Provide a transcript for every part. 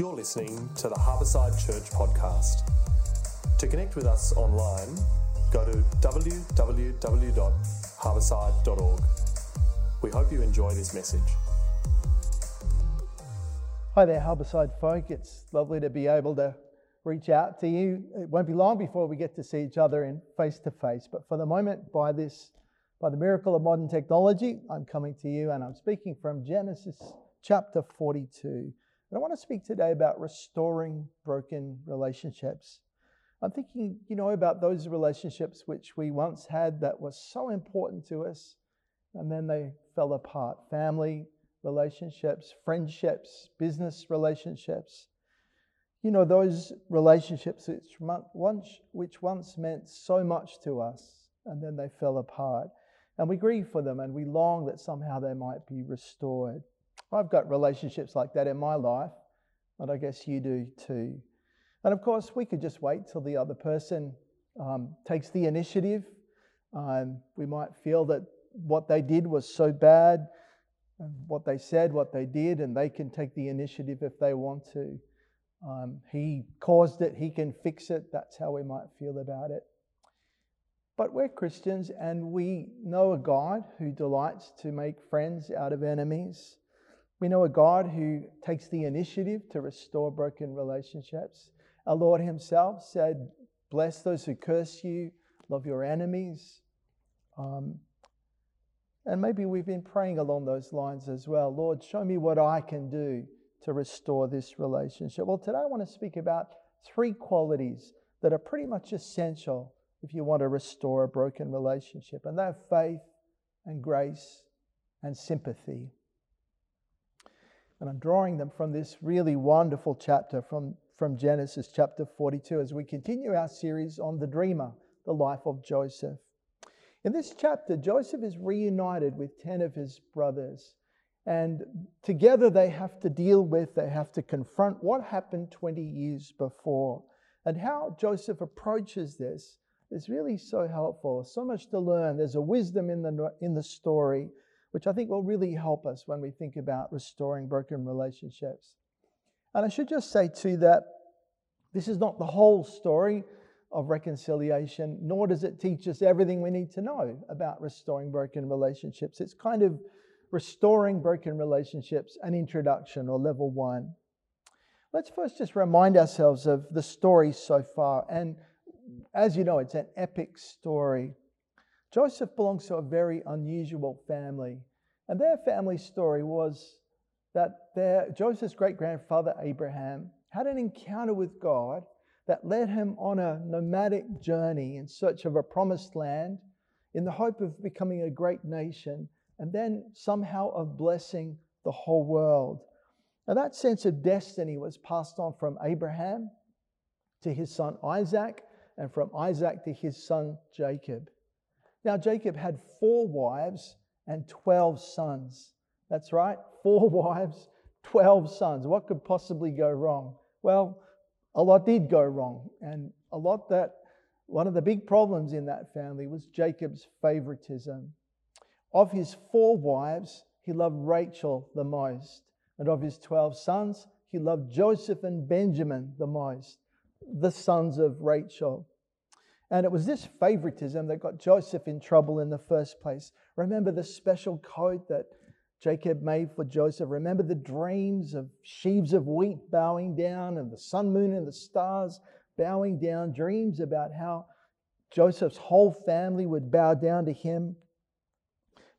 You're listening to the Harborside Church podcast. To connect with us online, go to www.harborside.org. We hope you enjoy this message. Hi there, Harborside folk. It's lovely to be able to reach out to you. It won't be long before we get to see each other in face to face, but for the moment, by this, by the miracle of modern technology, I'm coming to you and I'm speaking from Genesis chapter 42. And I want to speak today about restoring broken relationships. I'm thinking, you know, about those relationships which we once had that were so important to us, and then they fell apart. Family, relationships, friendships, business relationships. You know, those relationships which once, which once meant so much to us and then they fell apart. And we grieve for them and we long that somehow they might be restored. I've got relationships like that in my life, and I guess you do too. And of course, we could just wait till the other person um, takes the initiative. Um, we might feel that what they did was so bad what they said, what they did, and they can take the initiative if they want to. Um, he caused it, he can fix it. That's how we might feel about it. But we're Christians and we know a God who delights to make friends out of enemies. We know a God who takes the initiative to restore broken relationships. Our Lord Himself said, Bless those who curse you, love your enemies. Um, and maybe we've been praying along those lines as well. Lord, show me what I can do to restore this relationship. Well, today I want to speak about three qualities that are pretty much essential if you want to restore a broken relationship, and they're faith and grace and sympathy. And I'm drawing them from this really wonderful chapter from, from Genesis chapter 42 as we continue our series on the dreamer, the life of Joseph. In this chapter, Joseph is reunited with 10 of his brothers. And together they have to deal with, they have to confront what happened 20 years before. And how Joseph approaches this is really so helpful. So much to learn. There's a wisdom in the, in the story, which I think will really help us when we think about restoring broken relationships. And I should just say, too, that this is not the whole story of reconciliation, nor does it teach us everything we need to know about restoring broken relationships. It's kind of restoring broken relationships, an introduction or level one. Let's first just remind ourselves of the story so far. And as you know, it's an epic story. Joseph belongs to a very unusual family. And their family story was that their, Joseph's great grandfather Abraham had an encounter with God that led him on a nomadic journey in search of a promised land in the hope of becoming a great nation and then somehow of blessing the whole world. Now, that sense of destiny was passed on from Abraham to his son Isaac and from Isaac to his son Jacob. Now, Jacob had four wives and 12 sons. That's right, four wives, 12 sons. What could possibly go wrong? Well, a lot did go wrong. And a lot that, one of the big problems in that family was Jacob's favoritism. Of his four wives, he loved Rachel the most. And of his 12 sons, he loved Joseph and Benjamin the most, the sons of Rachel. And it was this favoritism that got Joseph in trouble in the first place. Remember the special coat that Jacob made for Joseph. Remember the dreams of sheaves of wheat bowing down and the sun, moon, and the stars bowing down. Dreams about how Joseph's whole family would bow down to him.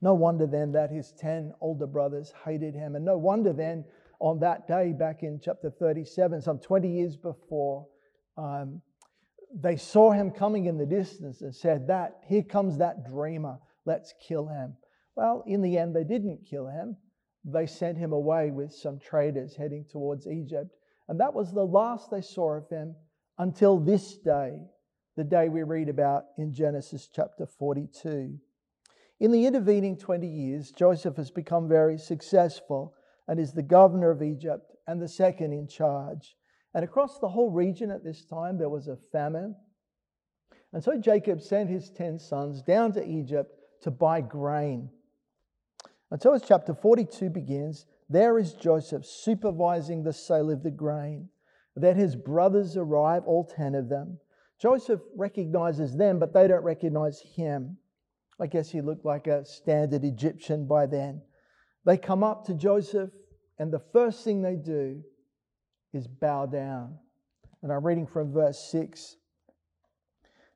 No wonder then that his 10 older brothers hated him. And no wonder then on that day, back in chapter 37, some 20 years before, um, they saw him coming in the distance and said, That, here comes that dreamer. Let's kill him. Well, in the end, they didn't kill him. They sent him away with some traders heading towards Egypt. And that was the last they saw of him until this day, the day we read about in Genesis chapter 42. In the intervening 20 years, Joseph has become very successful and is the governor of Egypt and the second in charge. And across the whole region at this time, there was a famine. And so Jacob sent his 10 sons down to Egypt to buy grain and so, as chapter 42 begins, there is Joseph supervising the sale of the grain. Then his brothers arrive, all 10 of them. Joseph recognizes them, but they don't recognize him. I guess he looked like a standard Egyptian by then. They come up to Joseph, and the first thing they do is bow down. And I'm reading from verse 6.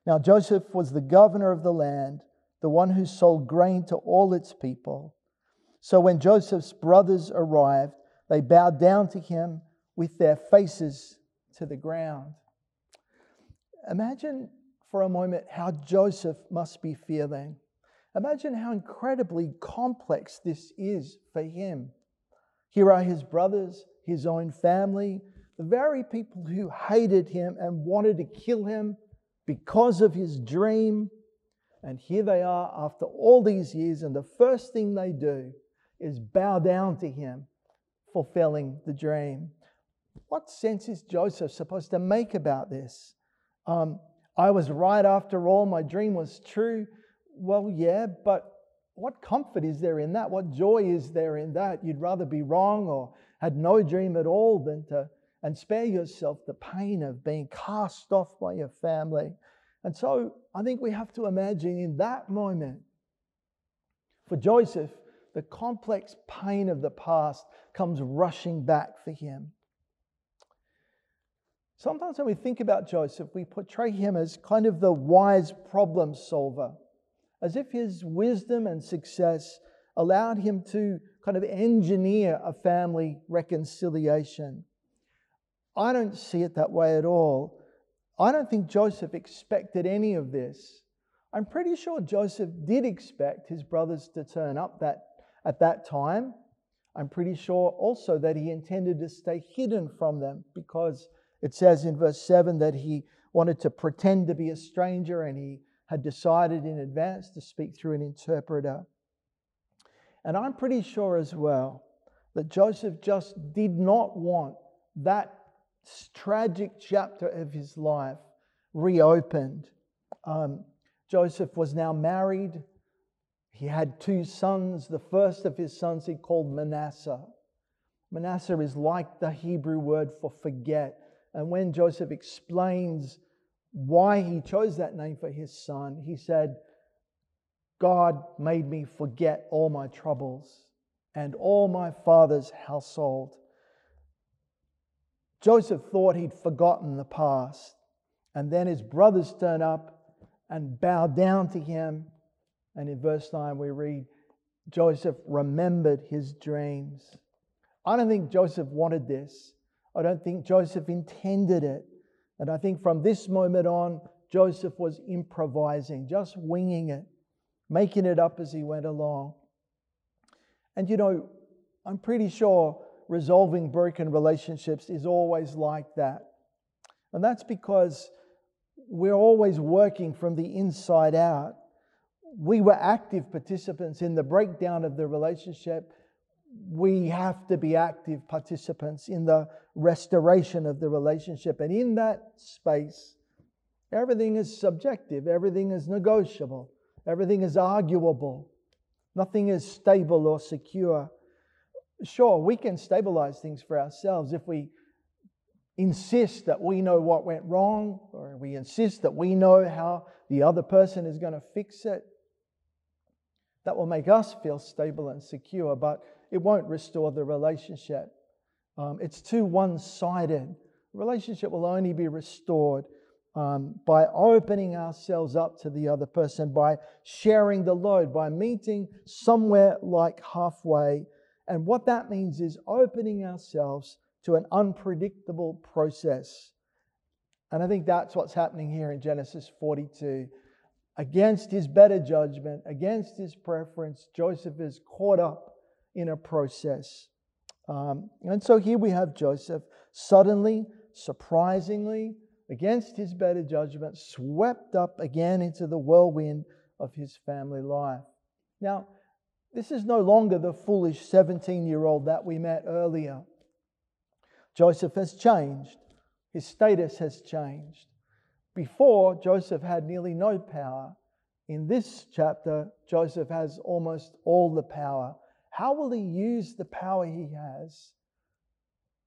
Now, Joseph was the governor of the land, the one who sold grain to all its people. So when Joseph's brothers arrived, they bowed down to him with their faces to the ground. Imagine for a moment how Joseph must be feeling. Imagine how incredibly complex this is for him. Here are his brothers, his own family, the very people who hated him and wanted to kill him because of his dream. And here they are after all these years, and the first thing they do is bow down to him, fulfilling the dream. What sense is Joseph supposed to make about this? Um, I was right after all, my dream was true. Well, yeah, but what comfort is there in that? What joy is there in that? You'd rather be wrong or had no dream at all than to and spare yourself the pain of being cast off by your family. And so I think we have to imagine in that moment, for Joseph, the complex pain of the past comes rushing back for him. Sometimes when we think about Joseph, we portray him as kind of the wise problem solver, as if his wisdom and success allowed him to kind of engineer a family reconciliation. I don't see it that way at all. I don't think Joseph expected any of this. I'm pretty sure Joseph did expect his brothers to turn up that, at that time. I'm pretty sure also that he intended to stay hidden from them because it says in verse 7 that he wanted to pretend to be a stranger and he had decided in advance to speak through an interpreter. And I'm pretty sure as well that Joseph just did not want that tragic chapter of his life reopened. Um, Joseph was now married. He had two sons. The first of his sons he called Manasseh. Manasseh is like the Hebrew word for forget. And when Joseph explains why he chose that name for his son, he said, God made me forget all my troubles and all my father's household. Joseph thought he'd forgotten the past. And then his brothers turn up and bow down to him. And in verse 9, we read, Joseph remembered his dreams. I don't think Joseph wanted this. I don't think Joseph intended it. And I think from this moment on, Joseph was improvising, just winging it, making it up as he went along. And you know, I'm pretty sure resolving broken relationships is always like that. And that's because we're always working from the inside out. We were active participants in the breakdown of the relationship, we have to be active participants in the restoration of the relationship. And in that space, everything is subjective, everything is negotiable, everything is arguable, nothing is stable or secure. Sure, we can stabilize things for ourselves if we insist that we know what went wrong, or we insist that we know how the other person is going to fix it. That will make us feel stable and secure. But it won't restore the relationship. Um, it's too one sided. Relationship will only be restored um, by opening ourselves up to the other person, by sharing the load, by meeting somewhere like halfway. And what that means is opening ourselves to an unpredictable process. And I think that's what's happening here in Genesis 42. Against his better judgment, against his preference, Joseph is caught up in a process. Um, and so here we have Joseph suddenly, surprisingly, against his better judgment, swept up again into the whirlwind of his family life. Now, this is no longer the foolish 17 year old that we met earlier. Joseph has changed, his status has changed. Before, Joseph had nearly no power. In this chapter, Joseph has almost all the power How will he use the power he has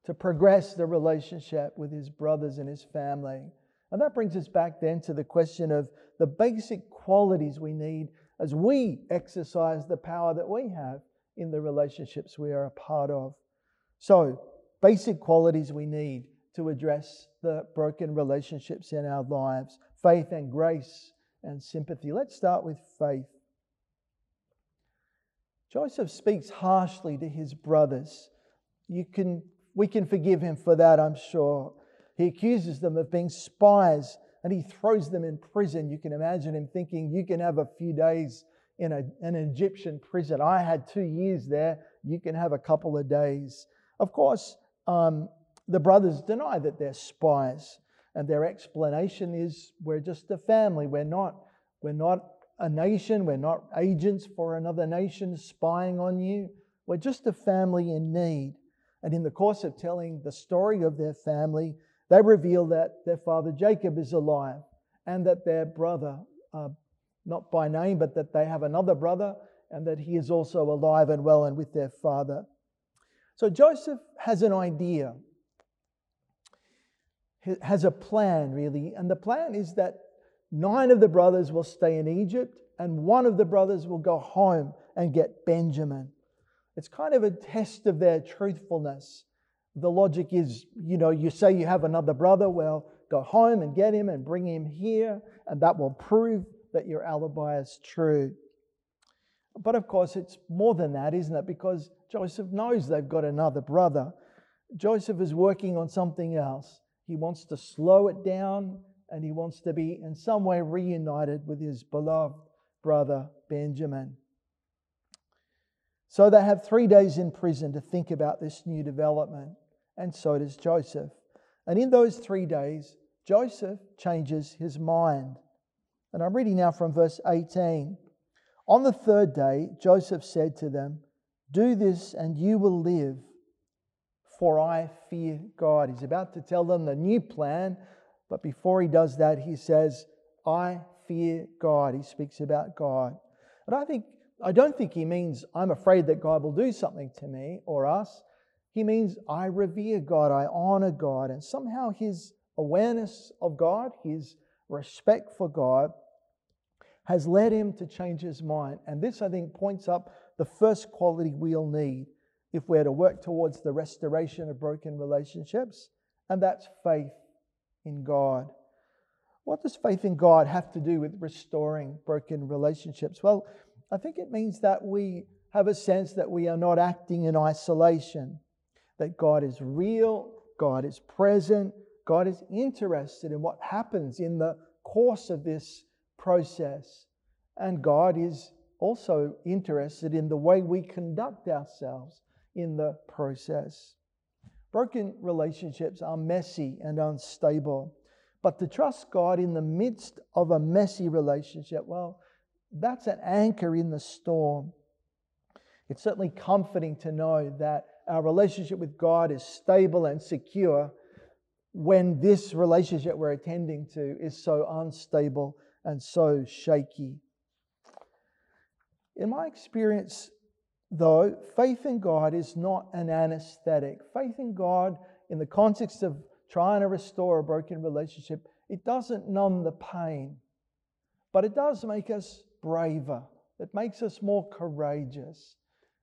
to progress the relationship with his brothers and his family? And that brings us back then to the question of the basic qualities we need as we exercise the power that we have in the relationships we are a part of. So, basic qualities we need to address the broken relationships in our lives faith and grace and sympathy. Let's start with faith. Joseph speaks harshly to his brothers. You can, we can forgive him for that, I'm sure. He accuses them of being spies and he throws them in prison. You can imagine him thinking, You can have a few days in a, an Egyptian prison. I had two years there. You can have a couple of days. Of course, um, the brothers deny that they're spies, and their explanation is, We're just a family. We're not, we're not a nation. We're not agents for another nation spying on you. We're just a family in need. And in the course of telling the story of their family, they reveal that their father Jacob is alive and that their brother, uh, not by name, but that they have another brother and that he is also alive and well and with their father. So Joseph has an idea, he has a plan really, and the plan is that nine of the brothers will stay in Egypt and one of the brothers will go home and get Benjamin. It's kind of a test of their truthfulness the logic is, you know, you say you have another brother, well, go home and get him and bring him here, and that will prove that your alibi is true. But of course, it's more than that, isn't it? Because Joseph knows they've got another brother. Joseph is working on something else. He wants to slow it down and he wants to be in some way reunited with his beloved brother Benjamin. So they have three days in prison to think about this new development and so does Joseph. And in those three days, Joseph changes his mind. And I'm reading now from verse 18. On the third day, Joseph said to them, Do this and you will live, for I fear God. He's about to tell them the new plan, but before he does that, he says, I fear God. He speaks about God. And I think I don't think he means I'm afraid that God will do something to me or us. He means I revere God, I honor God, and somehow his awareness of God, his respect for God, has led him to change his mind. And this, I think, points up the first quality we'll need if we're to work towards the restoration of broken relationships, and that's faith in God. What does faith in God have to do with restoring broken relationships? Well, I think it means that we have a sense that we are not acting in isolation that God is real, God is present, God is interested in what happens in the course of this process. And God is also interested in the way we conduct ourselves in the process. Broken relationships are messy and unstable. But to trust God in the midst of a messy relationship, well, that's an anchor in the storm. It's certainly comforting to know that our relationship with God is stable and secure when this relationship we're attending to is so unstable and so shaky. In my experience, though, faith in God is not an anesthetic. Faith in God, in the context of trying to restore a broken relationship, it doesn't numb the pain, but it does make us braver. It makes us more courageous.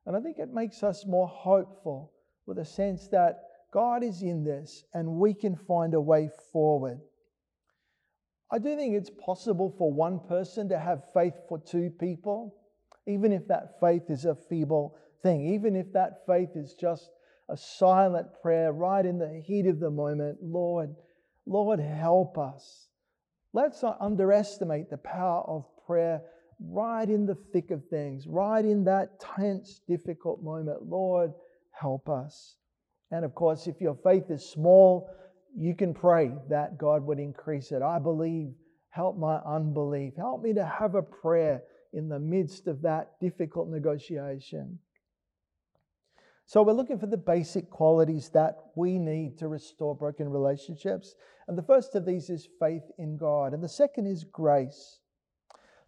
And I think it makes us more hopeful with a sense that God is in this and we can find a way forward. I do think it's possible for one person to have faith for two people, even if that faith is a feeble thing, even if that faith is just a silent prayer right in the heat of the moment. Lord, Lord, help us. Let's not underestimate the power of prayer right in the thick of things, right in that tense, difficult moment. Lord, help us. And of course, if your faith is small, you can pray that God would increase it. I believe, help my unbelief. Help me to have a prayer in the midst of that difficult negotiation. So, we're looking for the basic qualities that we need to restore broken relationships. And the first of these is faith in God, and the second is grace.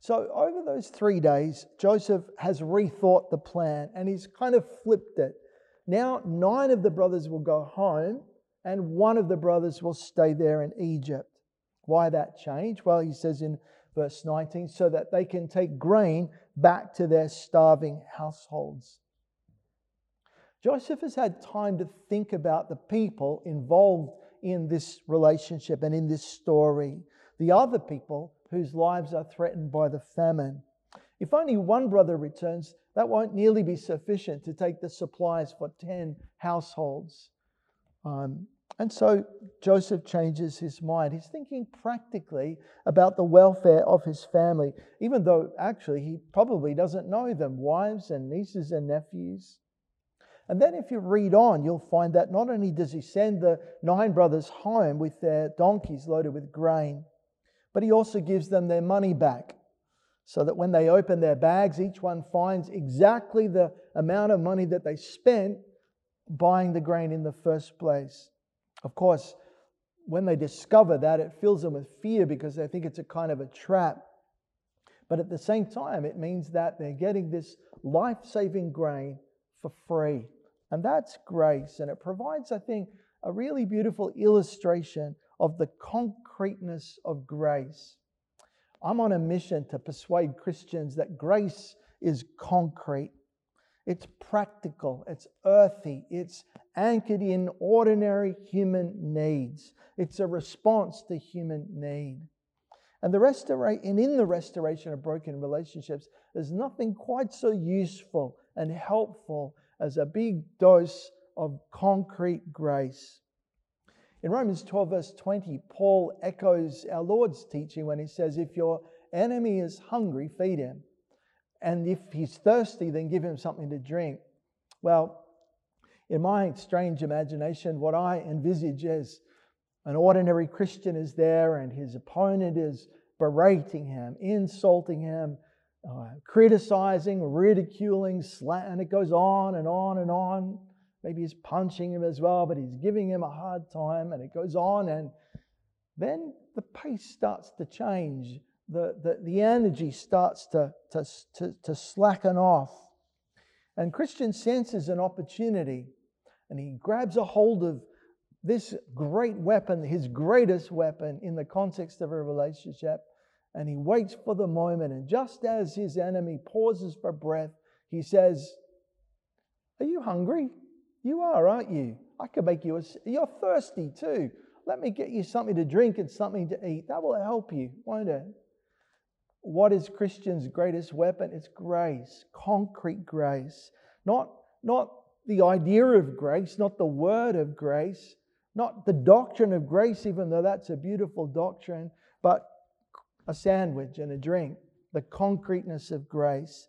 So, over those three days, Joseph has rethought the plan and he's kind of flipped it. Now, nine of the brothers will go home and one of the brothers will stay there in Egypt. Why that change? Well, he says in verse 19, so that they can take grain back to their starving households. Joseph has had time to think about the people involved in this relationship and in this story, the other people whose lives are threatened by the famine. If only one brother returns, that won't nearly be sufficient to take the supplies for 10 households. Um, and so Joseph changes his mind. He's thinking practically about the welfare of his family, even though actually he probably doesn't know them wives and nieces and nephews. And then, if you read on, you'll find that not only does he send the nine brothers home with their donkeys loaded with grain, but he also gives them their money back so that when they open their bags, each one finds exactly the amount of money that they spent buying the grain in the first place. Of course, when they discover that, it fills them with fear because they think it's a kind of a trap. But at the same time, it means that they're getting this life saving grain for free. And that's grace. And it provides, I think, a really beautiful illustration of the concreteness of grace. I'm on a mission to persuade Christians that grace is concrete. It's practical, it's earthy, it's anchored in ordinary human needs. It's a response to human need. And the restora- and in the restoration of broken relationships, there's nothing quite so useful and helpful as a big dose of concrete grace. In Romans 12, verse 20, Paul echoes our Lord's teaching when he says, If your enemy is hungry, feed him. And if he's thirsty, then give him something to drink. Well, in my strange imagination, what I envisage is an ordinary Christian is there and his opponent is berating him, insulting him, uh, criticizing, ridiculing, and it goes on and on and on. Maybe he's punching him as well, but he's giving him a hard time, and it goes on. And then the pace starts to change. The, the, the energy starts to, to, to, to slacken off. And Christian senses an opportunity, and he grabs a hold of this great weapon, his greatest weapon in the context of a relationship, and he waits for the moment. And just as his enemy pauses for breath, he says, Are you hungry? You are, aren't you? I could make you a. You're thirsty too. Let me get you something to drink and something to eat. That will help you, won't it? What is Christian's greatest weapon? It's grace, concrete grace. Not, not the idea of grace, not the word of grace, not the doctrine of grace, even though that's a beautiful doctrine, but a sandwich and a drink, the concreteness of grace.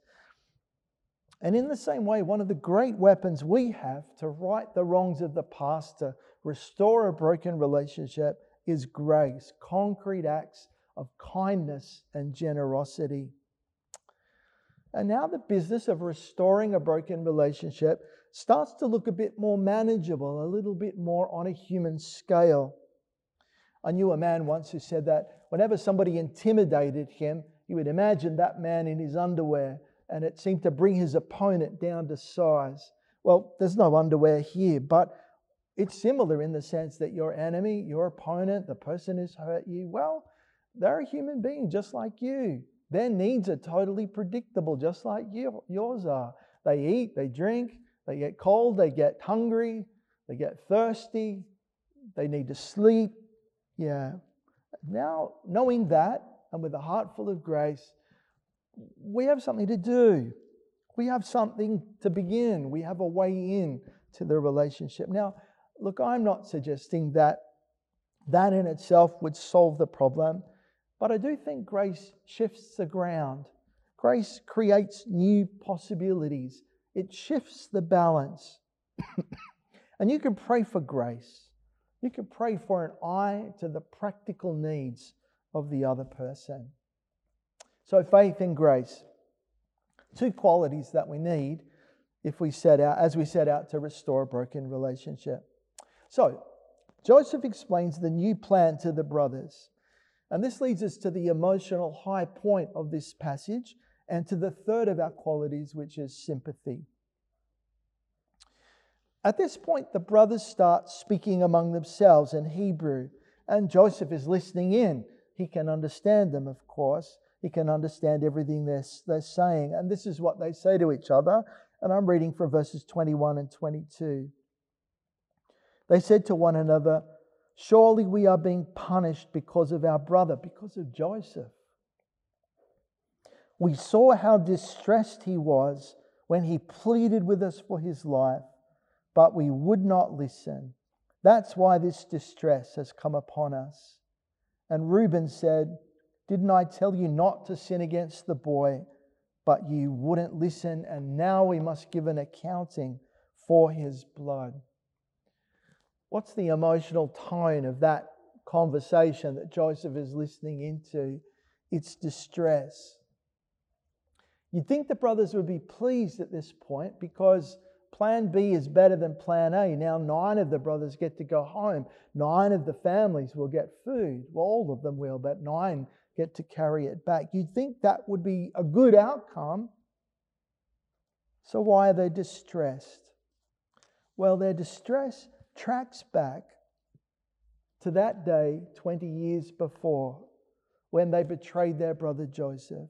And in the same way, one of the great weapons we have to right the wrongs of the past, to restore a broken relationship, is grace, concrete acts of kindness and generosity. And now the business of restoring a broken relationship starts to look a bit more manageable, a little bit more on a human scale. I knew a man once who said that whenever somebody intimidated him, he would imagine that man in his underwear, and it seemed to bring his opponent down to size. Well, there's no underwear here, but it's similar in the sense that your enemy, your opponent, the person who's hurt you, well, they're a human being just like you. Their needs are totally predictable, just like you, yours are. They eat, they drink, they get cold, they get hungry, they get thirsty, they need to sleep. Yeah, now, knowing that, and with a heart full of grace, we have something to do. We have something to begin. We have a way in to the relationship. Now, look, I'm not suggesting that that in itself would solve the problem, but I do think grace shifts the ground. Grace creates new possibilities, it shifts the balance. and you can pray for grace. You can pray for an eye to the practical needs of the other person. So, faith and grace, two qualities that we need if we set out, as we set out to restore a broken relationship. So, Joseph explains the new plan to the brothers. And this leads us to the emotional high point of this passage and to the third of our qualities, which is sympathy. At this point, the brothers start speaking among themselves in Hebrew, and Joseph is listening in. He can understand them, of course. He can understand everything they're, they're saying. And this is what they say to each other. And I'm reading from verses 21 and 22. They said to one another, Surely we are being punished because of our brother, because of Joseph. We saw how distressed he was when he pleaded with us for his life, but we would not listen. That's why this distress has come upon us. And Reuben said, Didn't I tell you not to sin against the boy? But you wouldn't listen, and now we must give an accounting for his blood. What's the emotional tone of that conversation that Joseph is listening into? It's distress. You'd think the brothers would be pleased at this point because plan B is better than plan A. Now, nine of the brothers get to go home. Nine of the families will get food. Well, all of them will, but nine get to carry it back. You'd think that would be a good outcome. So, why are they distressed? Well, their distress tracks back to that day 20 years before when they betrayed their brother Joseph.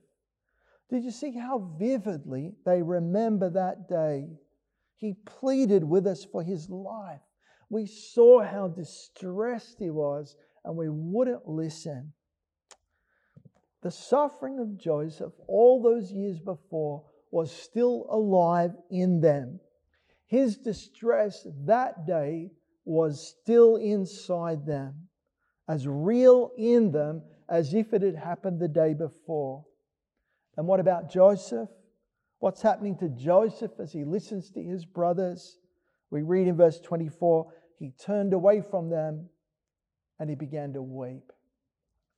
Did you see how vividly they remember that day? He pleaded with us for his life. We saw how distressed he was, and we wouldn't listen. The suffering of Joseph all those years before was still alive in them. His distress that day was still inside them, as real in them as if it had happened the day before. And what about Joseph? What's happening to Joseph as he listens to his brothers? We read in verse 24 he turned away from them and he began to weep.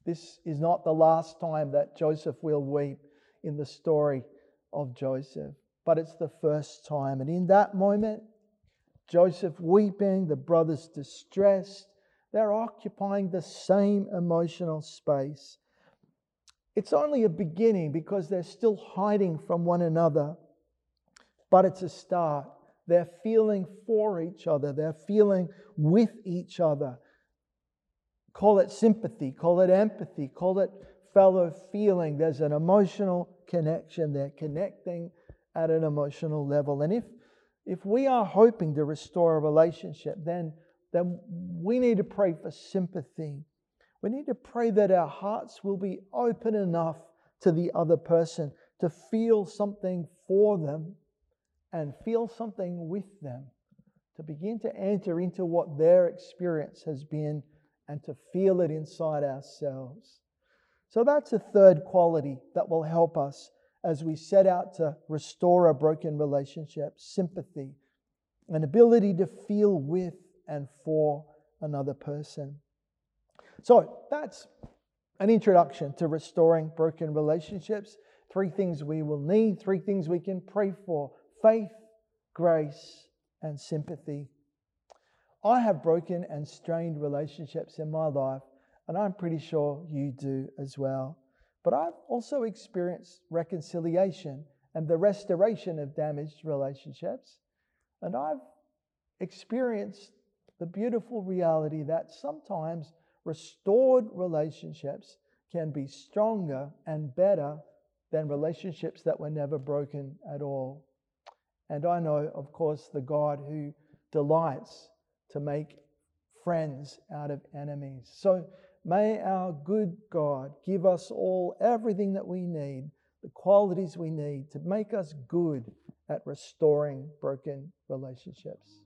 This is not the last time that Joseph will weep in the story of Joseph, but it's the first time. And in that moment, Joseph weeping, the brothers distressed. They're occupying the same emotional space. It's only a beginning because they're still hiding from one another, but it's a start. They're feeling for each other, they're feeling with each other. Call it sympathy, call it empathy, call it fellow feeling. There's an emotional connection. They're connecting at an emotional level. And if if we are hoping to restore a relationship, then, then we need to pray for sympathy. We need to pray that our hearts will be open enough to the other person to feel something for them and feel something with them, to begin to enter into what their experience has been and to feel it inside ourselves. So that's a third quality that will help us as we set out to restore a broken relationship sympathy, an ability to feel with and for another person. So that's an introduction to restoring broken relationships. Three things we will need, three things we can pray for faith, grace, and sympathy. I have broken and strained relationships in my life, and I'm pretty sure you do as well. But I've also experienced reconciliation and the restoration of damaged relationships. And I've experienced the beautiful reality that sometimes restored relationships can be stronger and better than relationships that were never broken at all. And I know, of course, the God who delights to make friends out of enemies. So May our good God give us all everything that we need, the qualities we need to make us good at restoring broken relationships.